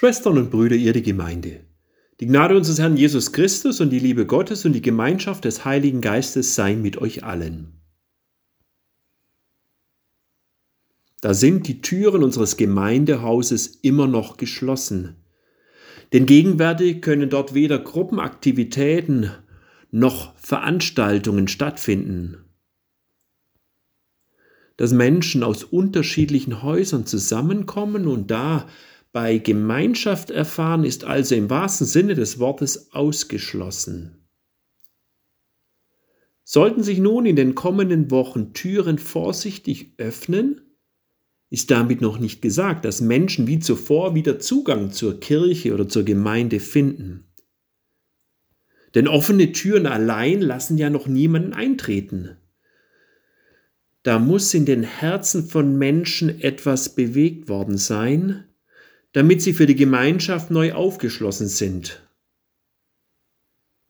Schwestern und Brüder, ihr die Gemeinde. Die Gnade unseres Herrn Jesus Christus und die Liebe Gottes und die Gemeinschaft des Heiligen Geistes sei mit euch allen. Da sind die Türen unseres Gemeindehauses immer noch geschlossen. Denn gegenwärtig können dort weder Gruppenaktivitäten noch Veranstaltungen stattfinden. Dass Menschen aus unterschiedlichen Häusern zusammenkommen und da bei Gemeinschaft erfahren, ist also im wahrsten Sinne des Wortes ausgeschlossen. Sollten sich nun in den kommenden Wochen Türen vorsichtig öffnen, ist damit noch nicht gesagt, dass Menschen wie zuvor wieder Zugang zur Kirche oder zur Gemeinde finden. Denn offene Türen allein lassen ja noch niemanden eintreten. Da muss in den Herzen von Menschen etwas bewegt worden sein, damit sie für die Gemeinschaft neu aufgeschlossen sind.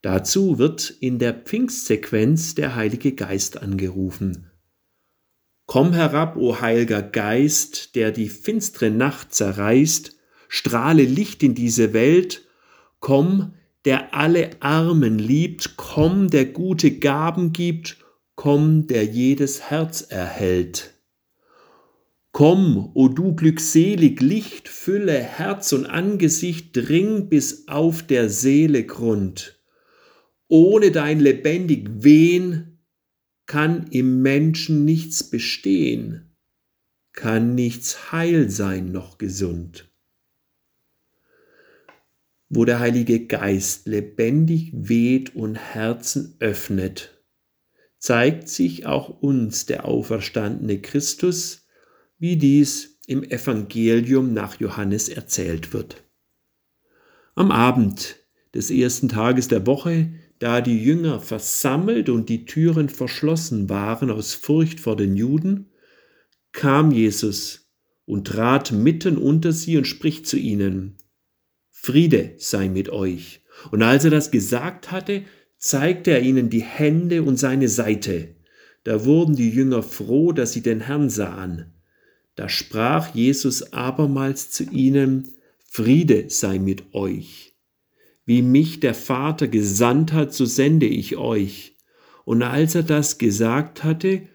Dazu wird in der Pfingstsequenz der Heilige Geist angerufen. Komm herab, o Heiliger Geist, der die finstere Nacht zerreißt, strahle Licht in diese Welt, komm, der alle Armen liebt, komm, der gute Gaben gibt, komm, der jedes Herz erhält. Komm, o du glückselig Licht, Fülle, Herz und Angesicht, dring bis auf der Seele Grund. Ohne dein lebendig Wehen kann im Menschen nichts bestehen, kann nichts heil sein noch gesund. Wo der Heilige Geist lebendig weht und Herzen öffnet, zeigt sich auch uns der auferstandene Christus, wie dies im Evangelium nach Johannes erzählt wird. Am Abend des ersten Tages der Woche, da die Jünger versammelt und die Türen verschlossen waren aus Furcht vor den Juden, kam Jesus und trat mitten unter sie und spricht zu ihnen, Friede sei mit euch. Und als er das gesagt hatte, zeigte er ihnen die Hände und seine Seite. Da wurden die Jünger froh, dass sie den Herrn sahen. Da sprach Jesus abermals zu ihnen, Friede sei mit euch. Wie mich der Vater gesandt hat, so sende ich euch. Und als er das gesagt hatte,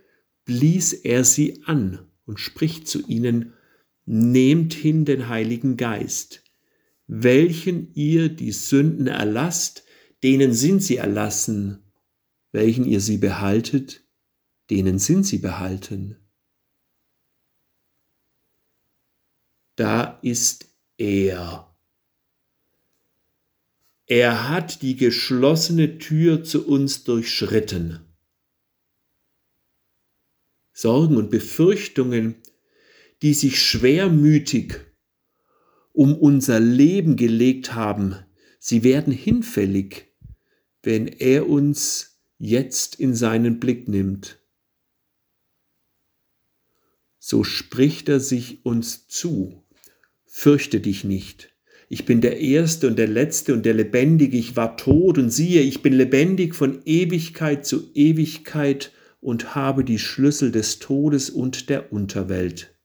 blies er sie an und spricht zu ihnen, Nehmt hin den Heiligen Geist, welchen ihr die Sünden erlasst, denen sind sie erlassen, welchen ihr sie behaltet, denen sind sie behalten. Da ist er. Er hat die geschlossene Tür zu uns durchschritten. Sorgen und Befürchtungen, die sich schwermütig um unser Leben gelegt haben, sie werden hinfällig, wenn er uns jetzt in seinen Blick nimmt. So spricht er sich uns zu fürchte dich nicht. Ich bin der Erste und der Letzte und der Lebendige, ich war tot und siehe, ich bin lebendig von Ewigkeit zu Ewigkeit und habe die Schlüssel des Todes und der Unterwelt.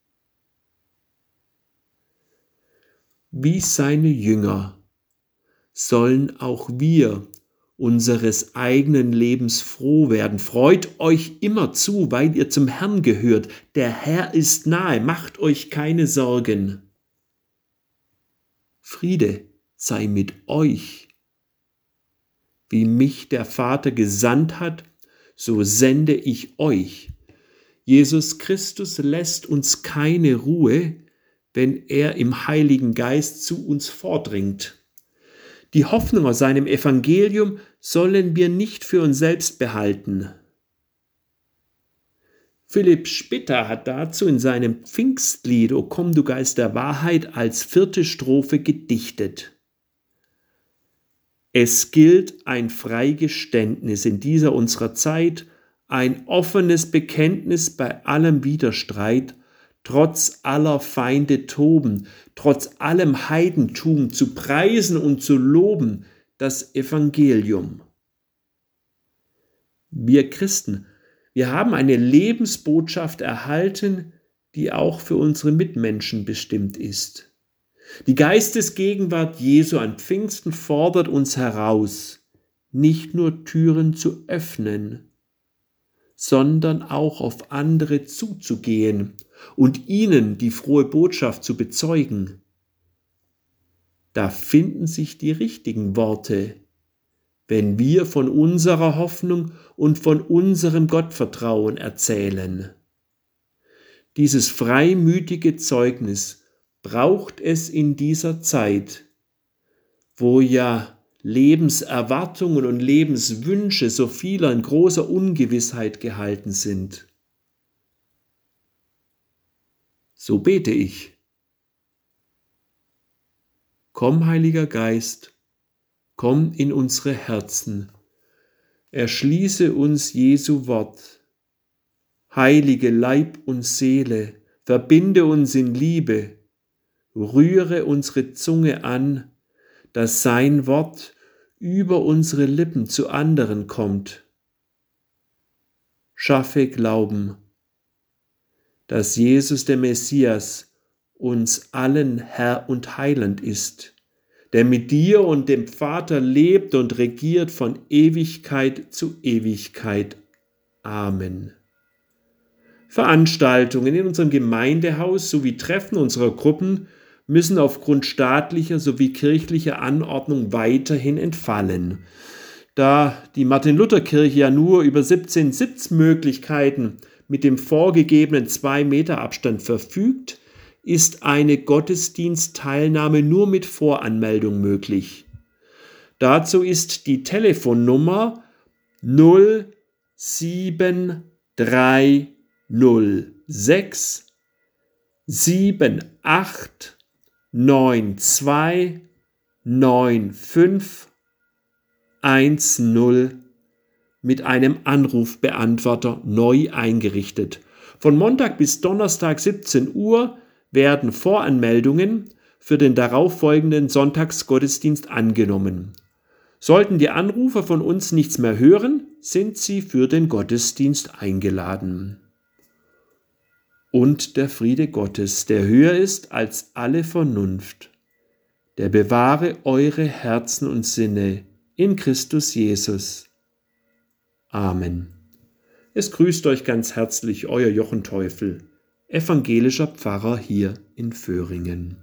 Wie seine Jünger sollen auch wir unseres eigenen Lebens froh werden. Freut euch immer zu, weil ihr zum Herrn gehört. Der Herr ist nahe, macht euch keine Sorgen. Friede sei mit euch. Wie mich der Vater gesandt hat, so sende ich euch. Jesus Christus lässt uns keine Ruhe, wenn er im Heiligen Geist zu uns vordringt. Die Hoffnung aus seinem Evangelium sollen wir nicht für uns selbst behalten, Philipp Spitter hat dazu in seinem Pfingstlied O komm du Geist der Wahrheit als vierte Strophe gedichtet. Es gilt ein Freigeständnis in dieser unserer Zeit, ein offenes Bekenntnis bei allem Widerstreit, trotz aller Feinde toben, trotz allem Heidentum zu preisen und zu loben das Evangelium. Wir Christen wir haben eine Lebensbotschaft erhalten, die auch für unsere Mitmenschen bestimmt ist. Die Geistesgegenwart Jesu an Pfingsten fordert uns heraus, nicht nur Türen zu öffnen, sondern auch auf andere zuzugehen und ihnen die frohe Botschaft zu bezeugen. Da finden sich die richtigen Worte, wenn wir von unserer Hoffnung und von unserem Gottvertrauen erzählen. Dieses freimütige Zeugnis braucht es in dieser Zeit, wo ja Lebenserwartungen und Lebenswünsche so vieler in großer Ungewissheit gehalten sind. So bete ich. Komm, Heiliger Geist, komm in unsere Herzen, erschließe uns Jesu Wort, heilige Leib und Seele, verbinde uns in Liebe, rühre unsere Zunge an, dass sein Wort über unsere Lippen zu anderen kommt. Schaffe Glauben, dass Jesus der Messias uns allen Herr und Heiland ist, der mit dir und dem Vater lebt und regiert von Ewigkeit zu Ewigkeit. Amen. Veranstaltungen in unserem Gemeindehaus sowie Treffen unserer Gruppen müssen aufgrund staatlicher sowie kirchlicher Anordnung weiterhin entfallen. Da die Martin-Luther-Kirche ja nur über 17 Sitzmöglichkeiten mit dem vorgegebenen 2 Meter Abstand verfügt, ist eine Gottesdienstteilnahme nur mit Voranmeldung möglich. Dazu ist die Telefonnummer 07306 78 neun zwei neun fünf eins null mit einem Anrufbeantworter neu eingerichtet. Von Montag bis Donnerstag 17 Uhr werden Voranmeldungen für den darauffolgenden Sonntagsgottesdienst angenommen. Sollten die Anrufer von uns nichts mehr hören, sind sie für den Gottesdienst eingeladen und der Friede Gottes, der höher ist als alle Vernunft, der bewahre eure Herzen und Sinne in Christus Jesus. Amen. Es grüßt euch ganz herzlich euer Jochen Teufel, evangelischer Pfarrer hier in Föhringen.